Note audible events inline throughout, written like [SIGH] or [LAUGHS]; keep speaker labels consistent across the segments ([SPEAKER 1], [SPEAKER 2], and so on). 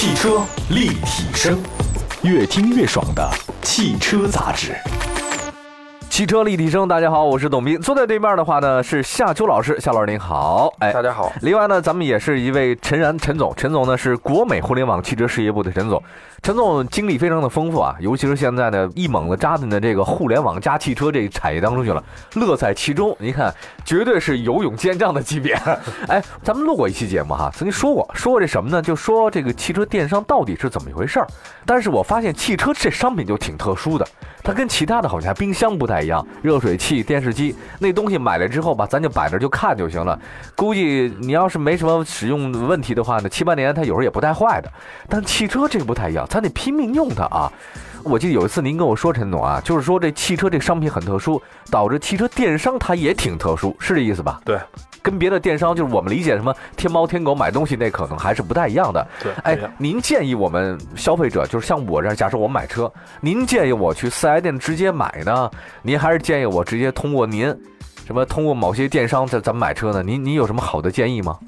[SPEAKER 1] 汽车立体声，越听越爽的汽车杂志。
[SPEAKER 2] 汽车立体声，大家好，我是董斌。坐在对面的话呢是夏秋老师，夏老师您好。
[SPEAKER 3] 哎，大家好。
[SPEAKER 2] 另外呢，咱们也是一位陈然陈总，陈总呢是国美互联网汽车事业部的陈总。陈总经历非常的丰富啊，尤其是现在呢一猛子扎进的这个互联网加汽车这个产业当中去了，乐在其中。您看，绝对是游泳健将的级别。[LAUGHS] 哎，咱们录过一期节目哈，曾经说过说过这什么呢？就说这个汽车电商到底是怎么一回事儿。但是我发现汽车这商品就挺特殊的，它跟其他的好像冰箱不太一样，热水器、电视机那东西买来之后吧，咱就摆着就看就行了。估计你要是没什么使用问题的话呢，七八年它有时候也不带坏的。但汽车这个不太一样。咱得拼命用它啊！我记得有一次您跟我说，陈总啊，就是说这汽车这商品很特殊，导致汽车电商它也挺特殊，是这意思吧？
[SPEAKER 3] 对，
[SPEAKER 2] 跟别的电商就是我们理解什么天猫、天狗买东西那可能还是不太一样的。
[SPEAKER 3] 对，
[SPEAKER 2] 哎，您建议我们消费者，就是像我这样，假设我买车，您建议我去四 S 店直接买呢？您还是建议我直接通过您什么通过某些电商在咱们买车呢？您您有什么好的建议吗？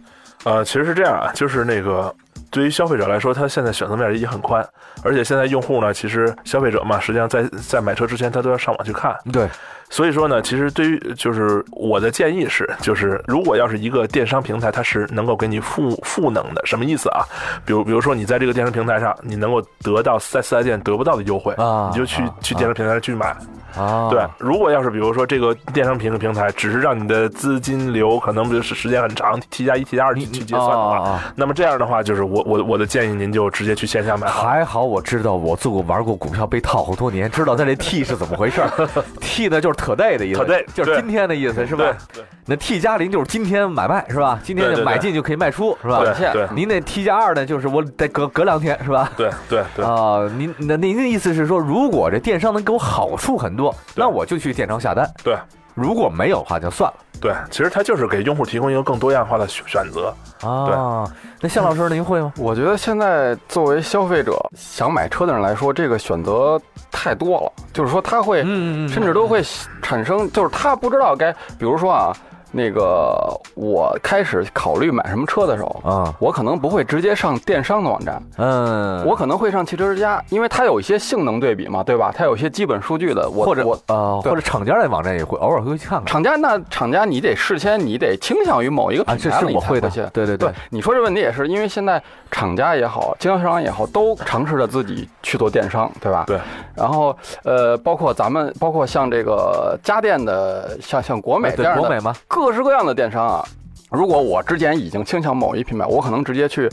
[SPEAKER 3] 呃，其实是这样啊，就是那个。对于消费者来说，他现在选择面也很宽，而且现在用户呢，其实消费者嘛，实际上在在买车之前，他都要上网去看。
[SPEAKER 2] 对。
[SPEAKER 3] 所以说呢，其实对于就是我的建议是，就是如果要是一个电商平台，它是能够给你赋赋能的，什么意思啊？比如比如说你在这个电商平台上，你能够得到在四 S 店得不到的优惠啊，你就去去电商平台上去买啊。对，如果要是比如说这个电商平平台只是让你的资金流可能就是时间很长，T 加一 T 加二去去结算的话，那么这样的话就是我我我的建议您就直接去线下买。
[SPEAKER 2] 还好我知道我做过玩过股票被套好多年，知道它这 T 是怎么回事，[LAUGHS] T 呢就是。可 day 的意思，就是今天的意思，是吧？
[SPEAKER 3] 对，
[SPEAKER 2] 那 T 加零就是今天买卖，是吧？今天就买进就可以卖出，是吧？
[SPEAKER 3] 对，
[SPEAKER 2] 您那 T 加二呢，就是我得隔隔两天，是吧？
[SPEAKER 3] 对对对。
[SPEAKER 2] 啊，您那您的意思是说，如果这电商能给我好处很多，那我就去电商下单。
[SPEAKER 3] 对，
[SPEAKER 2] 如果没有的话，就算了。
[SPEAKER 3] 对，其实它就是给用户提供一个更多样化的选选择啊。
[SPEAKER 2] 那向老师，您会吗？
[SPEAKER 4] 我觉得现在作为消费者想买车的人来说，这个选择太多了，就是说他会，甚至都会产生，就是他不知道该，比如说啊。那个，我开始考虑买什么车的时候啊，我可能不会直接上电商的网站，嗯，我可能会上汽车之家，因为它有一些性能对比嘛，对吧？它有一些基本数据的，
[SPEAKER 2] 或者我呃，或者厂家的网站也会偶尔会去看看。
[SPEAKER 4] 厂家那厂家你得事先你得倾向于某一个品牌，
[SPEAKER 2] 这是我会的。对对对，
[SPEAKER 4] 你说这问题也是因为现在厂家也好，经销商也好，都尝试着自己去做电商，对吧？
[SPEAKER 3] 对。
[SPEAKER 4] 然后呃，包括咱们，包括像这个家电的，像像国美这样的，
[SPEAKER 2] 国美吗？
[SPEAKER 4] 各各式各样的电商啊，如果我之前已经倾向某一品牌，我可能直接去，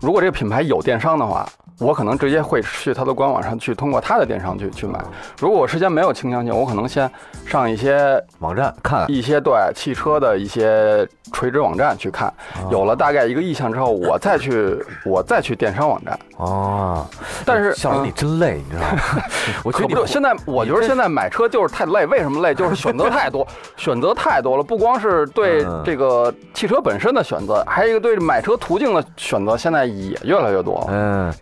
[SPEAKER 4] 如果这个品牌有电商的话。我可能直接会去它的官网上去，通过它的电商去去买。如果我事先没有倾向性，我可能先上一些
[SPEAKER 2] 网站看
[SPEAKER 4] 一些对汽车的一些垂直网站去看，有了大概一个意向之后，我再去 [LAUGHS] 我再去电商网站。哦，但是
[SPEAKER 2] 小龙你真累，你知道吗？
[SPEAKER 4] 我可不现在我觉得现在买车就是太累，为什么累？就是选择太多，[LAUGHS] 选择太多了。不光是对这个汽车本身的选择，还有一个对买车途径的选择，现在也越来越多。嗯。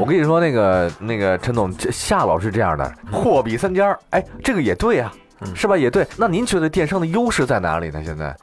[SPEAKER 2] 我跟你说，那个那个陈总夏老师这样的货比三家，哎，这个也对啊，是吧？也对。那您觉得电商的优势在哪里呢？现在，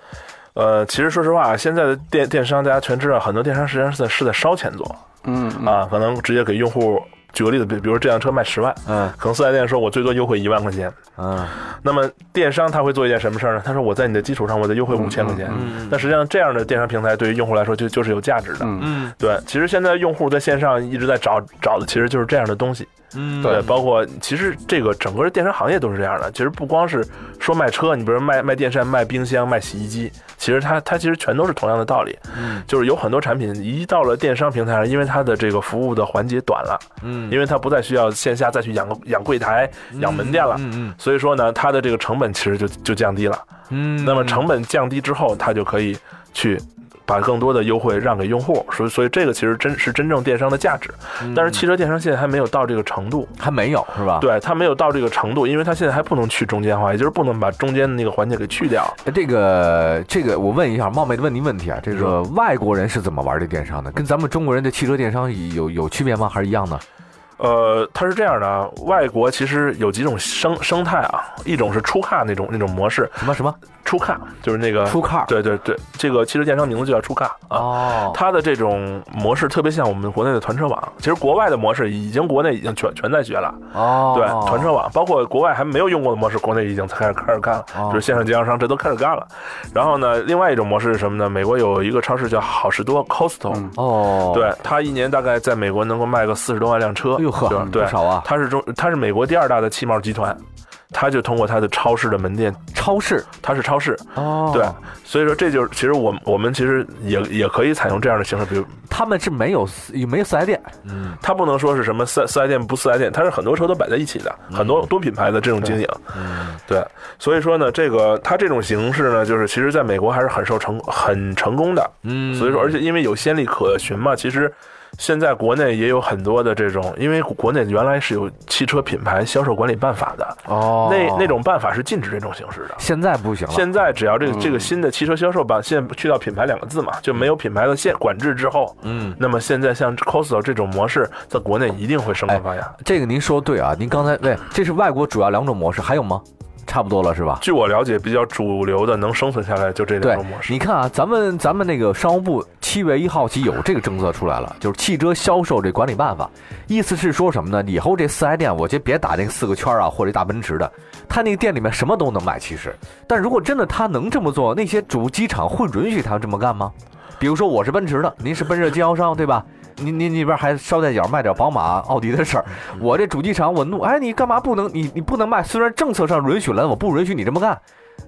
[SPEAKER 3] 呃，其实说实话，现在的电电商大家全知道，很多电商实际上是在是在烧钱做，嗯啊，可能直接给用户。举个例子，比比如这辆车卖十万，嗯，可能四 S 店说我最多优惠一万块钱，嗯，那么电商他会做一件什么事儿呢？他说我在你的基础上，我再优惠五千块钱，嗯，那实际上这样的电商平台对于用户来说就就是有价值的，嗯，对，其实现在用户在线上一直在找找的其实就是这样的东西。嗯，对，包括其实这个整个电商行业都是这样的。其实不光是说卖车，你比如卖卖电扇、卖冰箱、卖洗衣机，其实它它其实全都是同样的道理。嗯，就是有很多产品一到了电商平台上，因为它的这个服务的环节短了，嗯，因为它不再需要线下再去养养柜台、养门店了，嗯嗯，所以说呢，它的这个成本其实就就降低了。嗯，那么成本降低之后，它就可以去。把更多的优惠让给用户，所以所以这个其实真是真正电商的价值。但是汽车电商现在还没有到这个程度，
[SPEAKER 2] 还没有是吧？
[SPEAKER 3] 对，它没有到这个程度，因为它现在还不能去中间化，也就是不能把中间的那个环节给去掉。
[SPEAKER 2] 这个这个，我问一下，冒昧的问您问题啊，这个外国人是怎么玩这电商的？跟咱们中国人的汽车电商有有区别吗？还是一样的？
[SPEAKER 3] 呃，它是这样的啊，外国其实有几种生生态啊，一种是出卡那种那种模式，
[SPEAKER 2] 什么什么
[SPEAKER 3] 出卡，就是那个
[SPEAKER 2] 出卡
[SPEAKER 3] 对对对，这个汽车电商名字就叫出卡啊。
[SPEAKER 2] 哦，
[SPEAKER 3] 它的这种模式特别像我们国内的团车网，其实国外的模式已经国内已经全全在学了。
[SPEAKER 2] 哦，
[SPEAKER 3] 对，团车网包括国外还没有用过的模式，国内已经开始开始干了，就是线上经销商这都开始干了。然后呢，另外一种模式是什么呢？美国有一个超市叫好事多 （Costco），
[SPEAKER 2] 哦，
[SPEAKER 3] 对，它一年大概在美国能够卖个四十多万辆车，
[SPEAKER 2] 哎呦呵
[SPEAKER 3] 对对
[SPEAKER 2] 不少啊
[SPEAKER 3] 它是中，它是美国第二大的汽贸集团。它就通过它的超市的门店，
[SPEAKER 2] 超市
[SPEAKER 3] 它是超市，
[SPEAKER 2] 哦，
[SPEAKER 3] 对，所以说这就是其实我们我们其实也也可以采用这样的形式，比如
[SPEAKER 2] 他们是没有没有四 S 店，
[SPEAKER 3] 嗯，他不能说是什么四四 S 店不四 S 店，它是很多车都摆在一起的，很多多品牌的这种经营，嗯对，所以说呢，这个它这种形式呢，就是其实在美国还是很受成很成功的，
[SPEAKER 2] 嗯
[SPEAKER 3] 所以说而且因为有先例可循嘛，其实。现在国内也有很多的这种，因为国内原来是有汽车品牌销售管理办法的，
[SPEAKER 2] 哦
[SPEAKER 3] 那那种办法是禁止这种形式的。
[SPEAKER 2] 现在不行了，
[SPEAKER 3] 现在只要这个这个新的汽车销售办，现在去掉品牌两个字嘛，就没有品牌的限管制之后，
[SPEAKER 2] 嗯，
[SPEAKER 3] 那么现在像 Costco 这种模式，在国内一定会生根发芽。
[SPEAKER 2] 这个您说的对啊，您刚才对，这是外国主要两种模式，还有吗？差不多了是吧？
[SPEAKER 3] 据我了解，比较主流的能生存下来就这
[SPEAKER 2] 对
[SPEAKER 3] 两种模，式。
[SPEAKER 2] 你看啊，咱们咱们那个商务部七月一号起有这个政策出来了，就是汽车销售这管理办法，意思是说什么呢？以后这四 S 店，我就别打那个四个圈啊，或者大奔驰的，他那个店里面什么都能卖，其实，但如果真的他能这么做，那些主机厂会允许他这么干吗？比如说我是奔驰的，您是奔驰经销商，对吧？您您那边还捎带脚卖点宝马、奥迪的事儿，我这主机厂我怒，哎，你干嘛不能？你你不能卖？虽然政策上允许了，我不允许你这么干。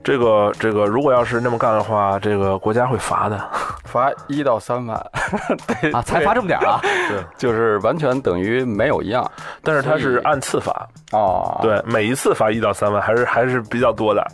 [SPEAKER 3] 这个这个，如果要是那么干的话，这个国家会罚的。[LAUGHS]
[SPEAKER 4] 罚一到三万，[LAUGHS] 对
[SPEAKER 2] 啊，才罚这么点儿啊？
[SPEAKER 3] 对，[LAUGHS]
[SPEAKER 4] 就是完全等于没有一样
[SPEAKER 3] 但是它是按次罚，
[SPEAKER 4] 哦。，
[SPEAKER 3] 对，每一次罚一到三万，还是还是比较多的。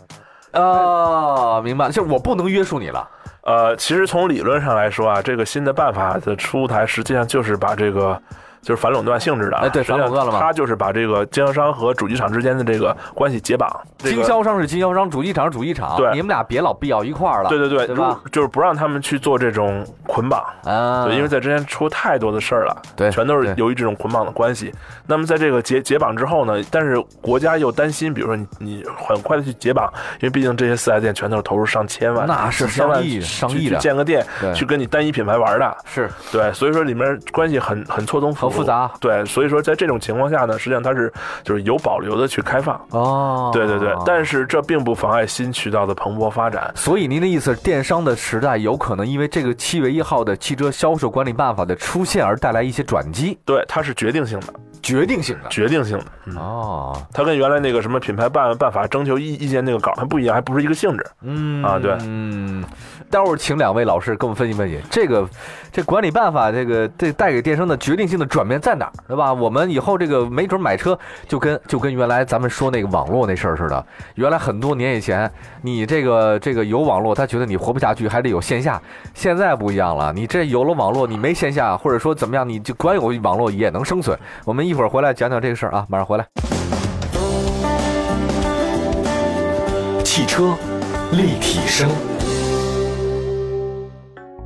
[SPEAKER 2] 哦，明白，就是我不能约束你了。
[SPEAKER 3] 呃，其实从理论上来说啊，这个新的办法的出台，实际上就是把这个就是反垄断性质的啊，
[SPEAKER 2] 哎对反垄断了嘛
[SPEAKER 3] 它就是把这个经销商和主机厂之间的这个关系解绑。这个
[SPEAKER 2] 经销商是经销商，主机厂是主机厂，
[SPEAKER 3] 对
[SPEAKER 2] 你们俩别老必要一块儿了。
[SPEAKER 3] 对对对，
[SPEAKER 2] 对吧
[SPEAKER 3] 如就是不让他们去做这种捆绑。
[SPEAKER 2] 啊，
[SPEAKER 3] 对，因为在之前出太多的事儿了，
[SPEAKER 2] 对
[SPEAKER 3] 全都是由于这种捆绑的关系。那么在这个解解绑之后呢，但是国家又担心，比如说你你很快的去解绑，因为毕竟这些四 S 店全都是投入上千万，
[SPEAKER 2] 那是上亿上亿的
[SPEAKER 3] 建个店
[SPEAKER 2] 对，
[SPEAKER 3] 去跟你单一品牌玩的，
[SPEAKER 2] 是
[SPEAKER 3] 对，所以说里面关系很很错综复
[SPEAKER 2] 很复杂
[SPEAKER 3] 对，所以说在这种情况下呢，实际上它是就是有保留的去开放。
[SPEAKER 2] 哦，
[SPEAKER 3] 对对对，但是这并不妨碍新渠道的蓬勃发展。
[SPEAKER 2] 所以您的意思是，电商的时代有可能因为这个七月一号的汽车销售管理办法的出现而带来一些转机，
[SPEAKER 3] 对，它是决定性的，
[SPEAKER 2] 决定性的。
[SPEAKER 3] 决定性的。
[SPEAKER 2] 哦，
[SPEAKER 3] 它跟原来那个什么品牌办办法征求意意见那个稿还不一样，还不是一个性质。
[SPEAKER 2] 嗯
[SPEAKER 3] 啊对
[SPEAKER 2] 嗯，待会儿请两位老师给我们分析分析这个这管理办法，这个这带给电商的决定性的转转变在哪儿，对吧？我们以后这个没准买车就跟就跟原来咱们说那个网络那事儿似的，原来很多年以前你这个这个有网络，他觉得你活不下去，还得有线下，现在不一样了，你这有了网络，你没线下，或者说怎么样，你就光有网络也能生存。我们一会儿回来讲讲这个事儿啊，马上回来。
[SPEAKER 1] 汽车立体声，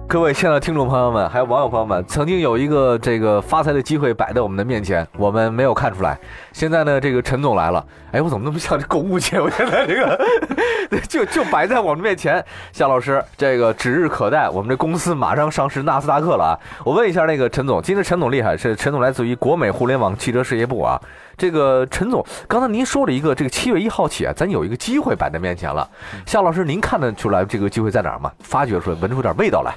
[SPEAKER 2] 各位亲爱的听众朋友们，还有网友朋友们，曾经有一个这个发财的机会摆在我们的面前，我们没有看出来。现在呢，这个陈总来了，哎，我怎么那么像这购物节？我现在这个就就摆在我们面前。夏老师，这个指日可待，我们这公司马上上市纳斯达克了啊！我问一下那个陈总，今天陈总厉害，是陈总来自于国美互联网汽车事业部啊。这个陈总，刚才您说了一个，这个七月一号起啊，咱有一个机会摆在面前了。夏老师，您看得出来这个机会在哪儿吗？发掘出来，闻出点味道来。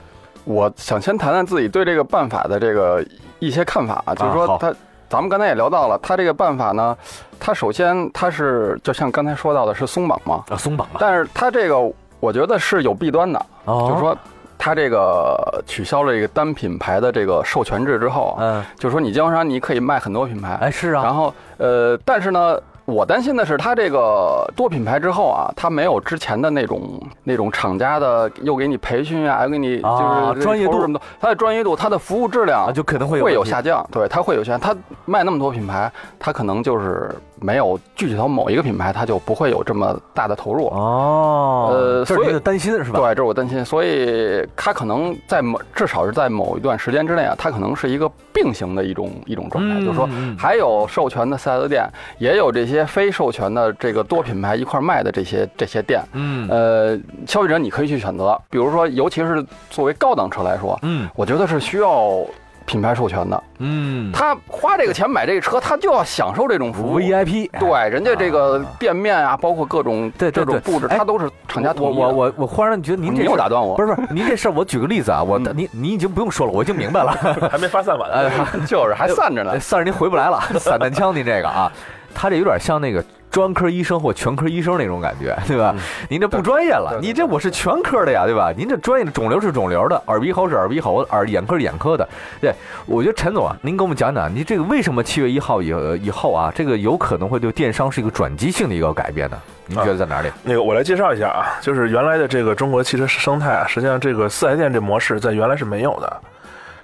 [SPEAKER 4] 我想先谈谈自己对这个办法的这个一些看法啊，就是
[SPEAKER 2] 好
[SPEAKER 4] 说它，咱们刚才也聊到了，它这个办法呢，它首先它是就像刚才说到的是松绑嘛，
[SPEAKER 2] 啊，松绑嘛。
[SPEAKER 4] 但是它这个我觉得是有弊端的，
[SPEAKER 2] 哦
[SPEAKER 4] 就是说它这个取消了这个单品牌的这个授权制之后啊，
[SPEAKER 2] 嗯，
[SPEAKER 4] 就是说你经销商你可以卖很多品牌，
[SPEAKER 2] 哎，是啊，
[SPEAKER 4] 然后呃，但是呢。我担心的是，它这个多品牌之后啊，它没有之前的那种那种厂家的又给你培训啊，又给你
[SPEAKER 2] 啊
[SPEAKER 4] 就是
[SPEAKER 2] 专业度
[SPEAKER 4] 什么的，它的专业度、它的服务质量
[SPEAKER 2] 啊，就可能会有
[SPEAKER 4] 会有下降。对，它会有下降。它卖那么多品牌，它可能就是没有具体到某一个品牌，它就不会有这么大的投入。
[SPEAKER 2] 哦，
[SPEAKER 4] 呃所以
[SPEAKER 2] 担心是吧？
[SPEAKER 4] 对，这是我担心，所以它可能在某至少是在某一段时间之内啊，它可能是一个并行的一种一种状态，
[SPEAKER 2] 嗯
[SPEAKER 4] 就是说还有授权的 4S 店，也有这些非授权的这个多品牌一块儿卖的这些这些店。
[SPEAKER 2] 嗯
[SPEAKER 4] 呃，消费者你可以去选择，比如说，尤其是作为高档车来说，
[SPEAKER 2] 嗯
[SPEAKER 4] 我觉得是需要品牌授权的。
[SPEAKER 2] 嗯
[SPEAKER 4] 他花这个钱买这个车，他就要享受这种服务。
[SPEAKER 2] ，VIP，
[SPEAKER 4] 对，人家这个店面啊，包括各种
[SPEAKER 2] 对
[SPEAKER 4] 这种布置，
[SPEAKER 2] 哎
[SPEAKER 4] 它都是厂家统一的。
[SPEAKER 2] 我我我忽然觉得您这事
[SPEAKER 4] 打断我，
[SPEAKER 2] 不是不是，您这事儿我举个例子啊，我
[SPEAKER 4] 嗯
[SPEAKER 2] 您您已经不用说了，我已经明白了。[LAUGHS]
[SPEAKER 3] 还没发散完呢。
[SPEAKER 2] 呃，[LAUGHS]
[SPEAKER 4] 就是还散着呢
[SPEAKER 2] 散着您回不来了，[LAUGHS] 散弹枪您这个啊，他这有点像那个专科医生或全科医生那种感觉，对吧？您这不专业了，你这我是全科的呀，对吧？您这专业的肿瘤是肿瘤的，耳鼻喉是耳鼻喉，耳眼科是眼科的。对，我觉得陈总啊，您给我们讲讲，您这个为什么七月一号以呃以后啊，这个有可能会对电商是一个转机性的一个改变呢？您觉得在哪里？
[SPEAKER 3] 那个我来介绍一下啊，就是原来的这个中国汽车生态啊，实际上这个四 S 店这模式在原来是没有的，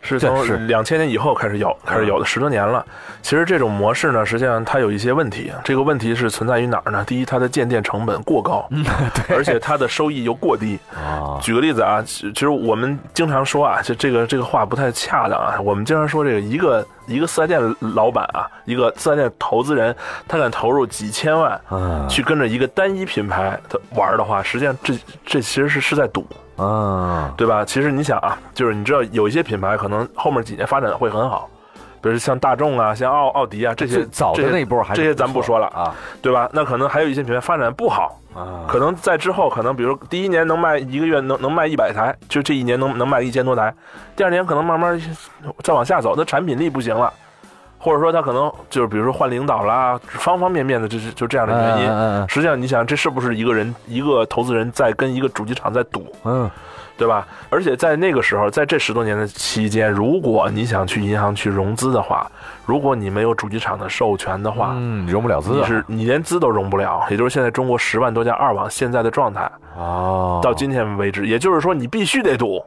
[SPEAKER 3] 是从两千年以后开始有，开始有的十多年了。其实这种模式呢，实际上它有一些问题，这个问题是存在于哪儿呢？第一，它的建店成本过高，[LAUGHS]
[SPEAKER 2] 对，
[SPEAKER 3] 而且它的收益又过低。
[SPEAKER 2] 啊，
[SPEAKER 3] 举个例子啊，其其实我们经常说啊，就这个这个话不太恰当啊。我们经常说这个一个一个四 S 店老板啊，一个四 S 店投资人，他敢投入几千万
[SPEAKER 2] 嗯
[SPEAKER 3] 去跟着一个单一品牌他玩的话，实际上这这其实是是在赌，
[SPEAKER 2] 啊，
[SPEAKER 3] 对吧？其实你想啊，就是你知道有一些品牌可能后面几年发展会很好。比如像大众啊，像奥奥迪啊，这些
[SPEAKER 2] 早的那一波还是
[SPEAKER 3] 这些咱不说了
[SPEAKER 2] 啊
[SPEAKER 3] 对吧？那可能还有一些品牌发展不好，
[SPEAKER 2] 啊，
[SPEAKER 3] 可能在之后，可能比如第一年能卖一个月能能卖一百台，就这一年能能卖一千多台，第二年可能慢慢再往下走，那产品力不行了，或者说他可能就是比如说换领导啦，方方面面的，这是就这样的原因。
[SPEAKER 2] 嗯嗯嗯
[SPEAKER 3] 实际上，你想这是不是一个人一个投资人在跟一个主机厂在赌，
[SPEAKER 2] 嗯
[SPEAKER 3] 对吧？而且在那个时候，在这十多年的期间，如果你想去银行去融资的话，如果你没有主机厂的授权的话，
[SPEAKER 2] 嗯，融不了资
[SPEAKER 3] 是你连资都融不了，也就是现在中国十万多家二网现在的状态。
[SPEAKER 2] 哦，
[SPEAKER 3] 到今天为止，也就是说你必须得赌。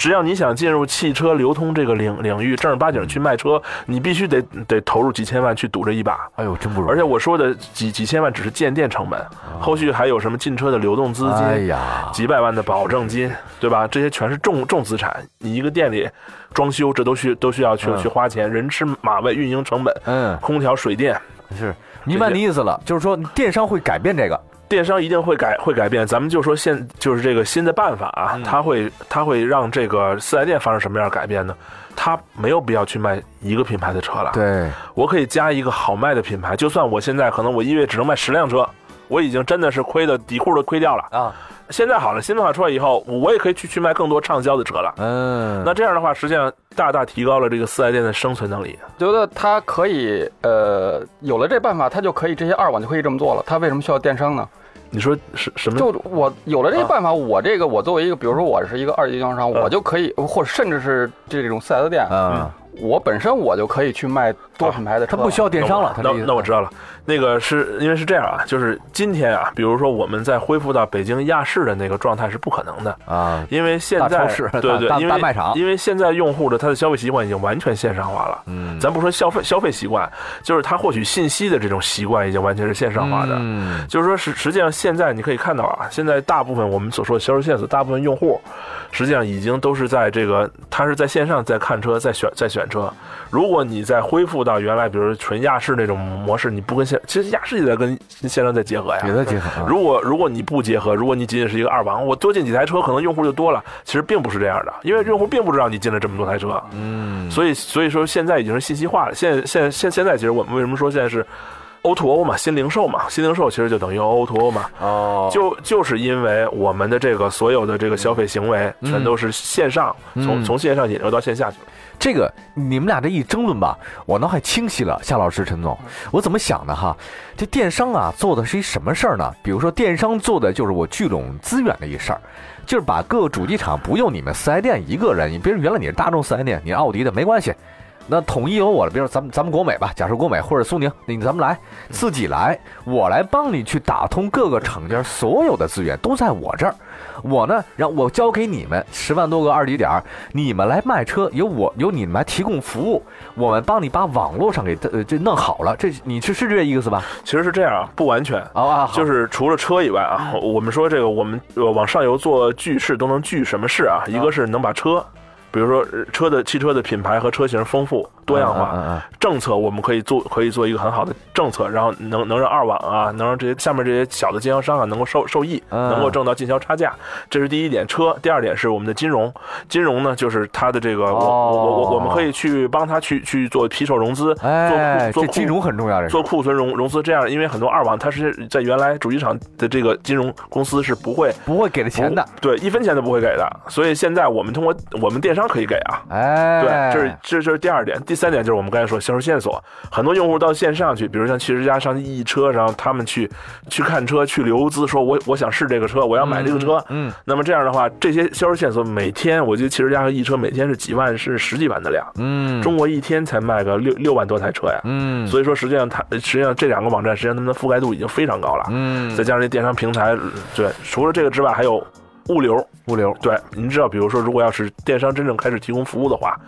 [SPEAKER 3] 只要你想进入汽车流通这个领领域，正儿八经去卖车，你必须得得投入几千万去赌这一把。
[SPEAKER 2] 哎呦，真不容易，
[SPEAKER 3] 而且我说的几几千万只是建店成本，后续还有什么进车的流动资金，
[SPEAKER 2] 哎呀，
[SPEAKER 3] 几百万的保证金，对吧？这些全是重重资产。你一个店里装修，这都需都需要去、
[SPEAKER 2] 嗯。
[SPEAKER 3] 去花钱，人吃马喂，运营成本，
[SPEAKER 2] 嗯，
[SPEAKER 3] 空调、水电，
[SPEAKER 2] 是明白你意思了，就是说电商会改变这个，
[SPEAKER 3] 电商一定会改会改变，咱们就说现就是这个新的办法啊，
[SPEAKER 2] 嗯
[SPEAKER 3] 它会它会让这个四 S 店发生什么样的改变呢？它没有必要去卖一个品牌的车了，
[SPEAKER 2] 对，
[SPEAKER 3] 我可以加一个好卖的品牌，就算我现在可能我一月只能卖十辆车，我已经真的是亏的底裤都亏掉了。
[SPEAKER 2] 啊，
[SPEAKER 3] 现在好了，新文化出来以后，我也可以去去卖更多畅销的车了。
[SPEAKER 2] 嗯，
[SPEAKER 3] 那这样的话，实际上大大提高了这个四 S 店的生存能力。
[SPEAKER 4] 觉得它可以，呃，有了这办法，它就可以这些二网就可以这么做了。它为什么需要电商呢？
[SPEAKER 3] 你说什什么？
[SPEAKER 4] 就我有了这个办法，我这个我作为一个，比如说我是一个二级经销商，
[SPEAKER 3] 嗯
[SPEAKER 4] 我就可以，或者甚至是这种四 S 店，
[SPEAKER 2] 嗯，
[SPEAKER 4] 我本身我就可以去卖多品牌的。
[SPEAKER 2] 他不需要电商了，他
[SPEAKER 3] 那那我知道了，那个是因为是这样啊，就是今天啊，比如说我们再恢复到北京亚市的那个状态是不可能的，
[SPEAKER 2] 啊，
[SPEAKER 3] 因为现在
[SPEAKER 2] 大超市大大，
[SPEAKER 3] 对对因为
[SPEAKER 2] 大卖场
[SPEAKER 3] 因为现在用户的他的消费习惯已经完全线上化了。
[SPEAKER 2] 嗯，
[SPEAKER 3] 咱不说消费消费习惯，就是他获取信息的这种习惯已经完全是线上化的。
[SPEAKER 2] 嗯，
[SPEAKER 3] 就是说实实际上现在你可以看到啊，现在大部分我们所说的销售线索，大部分用户实际上已经都是在这个，他是在线上在看车，在选在选车。如果你再恢复到原来，比如纯亚市那种模式，你不跟线，其实亚视也在跟线上在结合呀。
[SPEAKER 2] 也在结合啊，
[SPEAKER 3] 如果如果你不结合，如果你仅仅是一个二王，我多进几台车，可能用户就多了。其实并不是这样的，因为用户并不知道你进了这么多台车。
[SPEAKER 2] 嗯，
[SPEAKER 3] 所以所以说现在已经是信息化了。现在现在现现在其实我们为什么说现在是 O to O 嘛，新零售嘛，新零售其实就等于 O to O 嘛。
[SPEAKER 2] 哦，
[SPEAKER 3] 就就是因为我们的这个所有的这个消费行为
[SPEAKER 2] 嗯
[SPEAKER 3] 全都是线上，从
[SPEAKER 2] 嗯
[SPEAKER 3] 从线上引流到线下去了。
[SPEAKER 2] 这个你们俩这一争论吧，我脑海清晰了。夏老师、陈总，我怎么想的哈？这电商啊，做的是一什么事儿呢？比如说，电商做的就是我聚拢资源的一事儿，就是把各个主机厂不用你们四 S 店一个人，你比如原来你是大众四 S 店，你是奥迪的没关系，那统一由我了，比如咱们咱们国美吧，假设国美或者苏宁，你咱们来自己来，我来帮你去打通各个厂家所有的资源都在我这儿。我呢，让我交给你们十万多个二级点，你们来卖车，由我由你们来提供服务，我们帮你把网络上给呃这弄好了。这你是是这意思吧？
[SPEAKER 3] 其实是这样啊，不完全
[SPEAKER 2] 啊，
[SPEAKER 3] 就是除了车以外啊，我们说这个我们往上游做聚事都能聚什么事啊？一个是能把车，比如说车的汽车的品牌和车型丰富。多样化政策，我们可以做，可以做一个很好的政策，然后能能让二网啊，能让这些下面这些小的经销商啊，能够受受益，能够挣到进销差价，这是第一点。车，第二点是我们的金融，金融呢，就是它的这个，我我我我们可以去帮他去去做批售融资，
[SPEAKER 2] 做做金融很重要，
[SPEAKER 3] 做库存融融资，这样，因为很多二网它是在原来主机厂的这个金融公司是不会
[SPEAKER 2] 不会给的钱的，
[SPEAKER 3] 对，一分钱都不会给的，所以现在我们通过我们电商可以给啊，哎，对，这是这这是第二点，第。三点就是我们刚才说销售线索，很多用户到线上去，比如像汽车家上易车，然后他们去去看车、去留资，说我我想试这个车，我要买这个车。嗯，那么这样的话，这些销售线索每天，我觉得汽车家和易车每天是几万，是十几万的量。嗯，中国一天才卖个六六万多台车呀。嗯，所以说实际上它实际上这两个网站实际上他们的覆盖度已经非常高了。嗯，再加上这电商平台，对，除了这个之外还有。物流，
[SPEAKER 2] 物流，
[SPEAKER 3] 对，您知道，比如说，如果要是电商真正开始提供服务的话，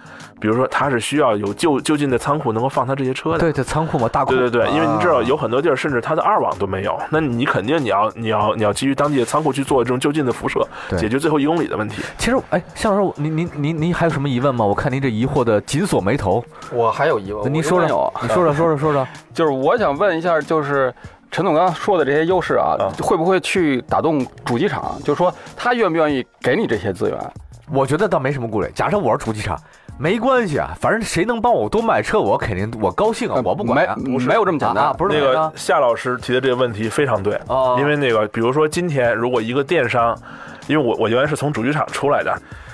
[SPEAKER 3] 比如说，它是需要有就就近的仓库能够放它这些车的，
[SPEAKER 2] 对，这仓库嘛，大库，
[SPEAKER 3] 对对对，因为您知道，有很多地儿甚至它的二网都没有，那你肯定你要你要你要基于当地的仓库去做这种就近的辐射，解决最后一公里的问题。
[SPEAKER 2] 其实，哎，向老师，您您您您还有什么疑问吗？我看您这疑惑的紧锁眉头。
[SPEAKER 4] 我还有疑问，
[SPEAKER 2] 您说说，你说说说说说说，[LAUGHS]
[SPEAKER 4] 就是我想问一下，就是。陈总刚刚说的这些优势啊，会不会去打动主机厂？就是说他愿不愿意给你这些资源？
[SPEAKER 2] 我觉得倒没什么顾虑。假设我是主机厂，没关系啊，反正谁能帮我多卖车，我肯定我高兴啊，我不管。
[SPEAKER 4] 没没有这么简单，
[SPEAKER 2] 不是
[SPEAKER 3] 那个夏老师提的这个问题非常对。因为那个，比如说今天如果一个电商，因为我我原来是从主机厂出来的。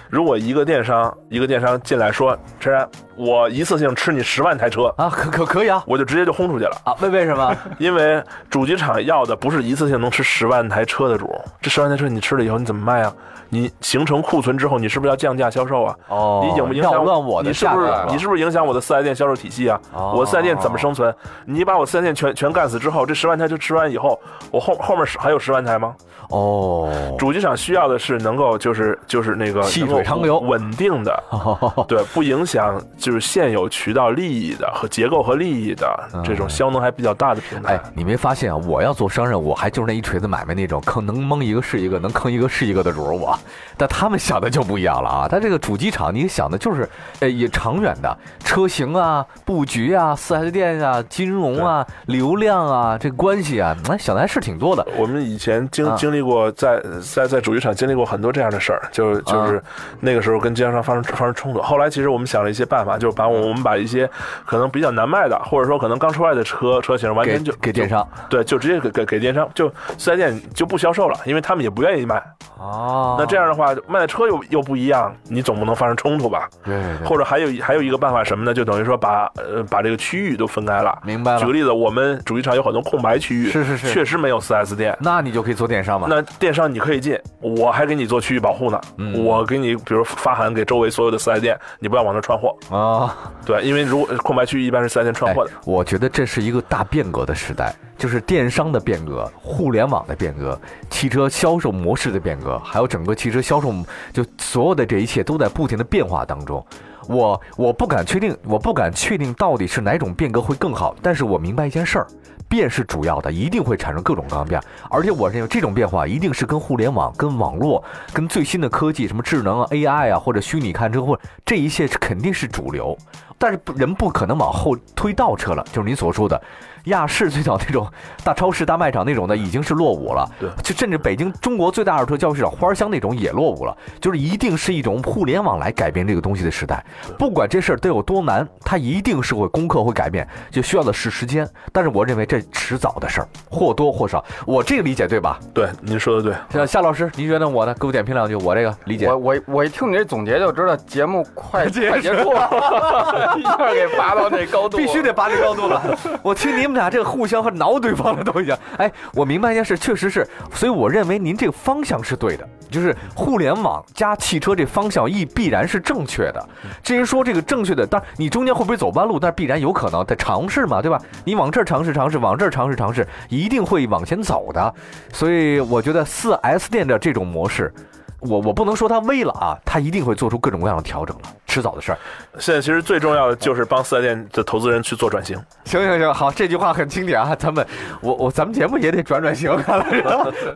[SPEAKER 3] 如果一个电商一个电商进来说，陈然，我一次性吃你十万台车
[SPEAKER 2] 啊，可可可以啊，
[SPEAKER 3] 我就直接就轰出去了
[SPEAKER 2] 啊。为为什么？[LAUGHS]
[SPEAKER 3] 因为主机厂要的不是一次性能吃十万台车的主，这十万台车你吃了以后你怎么卖啊？你形成库存之后，你是不是要降价销售啊？哦，你影不影响
[SPEAKER 2] 我
[SPEAKER 3] 的？你是不是你是不是影响我的四 S 店销售体系啊？我四 S 店怎么生存？你把我四 S 店全全干死之后，这十万台车吃完以后，我后后面还有十万台吗？哦，主机厂需要的是能够就是就是那个
[SPEAKER 2] 细水长流、
[SPEAKER 3] 稳定的，[LAUGHS] 对，不影响就是现有渠道利益的和结构和利益的这种效能还比较大的平台。
[SPEAKER 2] 哎，你没发现啊？我要做商人，我还就是那一锤子买卖那种，坑能蒙一个是一个，能坑一个是一个的主儿我。但他们想的就不一样了啊！他这个主机厂，你想的就是，呃，也长远的车型啊、布局啊、四 S 店啊、金融啊、流量啊，这关系啊，那，想的还是挺多的。
[SPEAKER 3] 我们以前经经历过，在在在主机厂经历过很多这样的事儿，就就是那个时候跟经销商发生发生冲突。后来其实我们想了一些办法，就是把我们把一些可能比较难卖的，或者说可能刚出来的车车型，完全就
[SPEAKER 2] 给电商，
[SPEAKER 3] 对，就直接给给给电商，就四 S 店就不销售了，因为他们也不愿意卖。哦，那这样的话。卖的车又又不一样，你总不能发生冲突吧？
[SPEAKER 2] 对。
[SPEAKER 3] 或者还有还有一个办法什么呢？就等于说把呃把这个区域都分开了。
[SPEAKER 2] 明白了。
[SPEAKER 3] 举个例子，我们主机厂有很多空白区域，
[SPEAKER 2] 是是是，
[SPEAKER 3] 确实没有四 S 店。
[SPEAKER 2] 那你就可以做电商嘛。
[SPEAKER 3] 那电商你可以进，我还给你做区域保护呢。嗯。我给你比如发函给周围所有的四 S 店，你不要往那串货啊。对，因为如果空白区域一般是四 S 店串货的。
[SPEAKER 2] 我觉得这是一个大变革的时代。就是电商的变革、互联网的变革、汽车销售模式的变革，还有整个汽车销售，就所有的这一切都在不停的变化当中。我我不敢确定，我不敢确定到底是哪种变革会更好。但是我明白一件事儿，变是主要的，一定会产生各种各样变。而且我认为这种变化一定是跟互联网、跟网络、跟最新的科技，什么智能 AI 啊，或者虚拟看车，或者这一切肯定是主流。但是人不可能往后推倒车了，就是您所说的。亚视最早那种大超市、大卖场那种的已经是落伍了，
[SPEAKER 3] 对，
[SPEAKER 2] 就甚至北京中国最大二手车交易市场花乡那种也落伍了，就是一定是一种互联网来改变这个东西的时代。不管这事儿得有多难，它一定是会攻克、会改变，就需要的是时间。但是我认为这迟早的事儿，或多或少，我这个理解对吧？
[SPEAKER 3] 对，您说的对。
[SPEAKER 2] 夏夏老师，您觉得我呢？给我点评两句，我这个理解。
[SPEAKER 4] 我我我一听你这总结就知道节目快 [LAUGHS] 快结束了，[LAUGHS] 一下给拔到那高度，
[SPEAKER 2] 必须得拔这高度了。[LAUGHS] 我听你们俩这个互相和挠对方的都已经。哎，我明白一件事，确实是，所以我认为您这个方向是对的。就是互联网加汽车这方向亦必然是正确的。至于说这个正确的，当然你中间会不会走弯路，但必然有可能得尝试嘛，对吧？你往这儿尝试尝试，往这儿尝试尝试，一定会往前走的。所以我觉得四 S 店的这种模式。我我不能说它微了啊，它一定会做出各种各样的调整了，迟早的事儿。
[SPEAKER 3] 现在其实最重要的就是帮四 S 店的投资人去做转型。
[SPEAKER 2] 行行行，好，这句话很经典啊，咱们我我咱们节目也得转转型，看来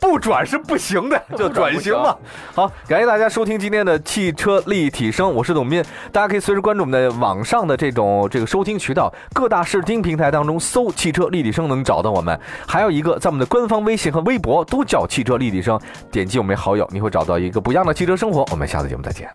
[SPEAKER 2] 不转是不行的，[LAUGHS] 就转型嘛。好，感谢大家收听今天的汽车立体声，我是董斌，大家可以随时关注我们的网上的这种这个收听渠道，各大视听平台当中搜“汽车立体声”能找到我们，还有一个在我们的官方微信和微博都叫“汽车立体声”，点击我们好友，你会找到一。一个不一样的汽车生活，我们下次节目再见。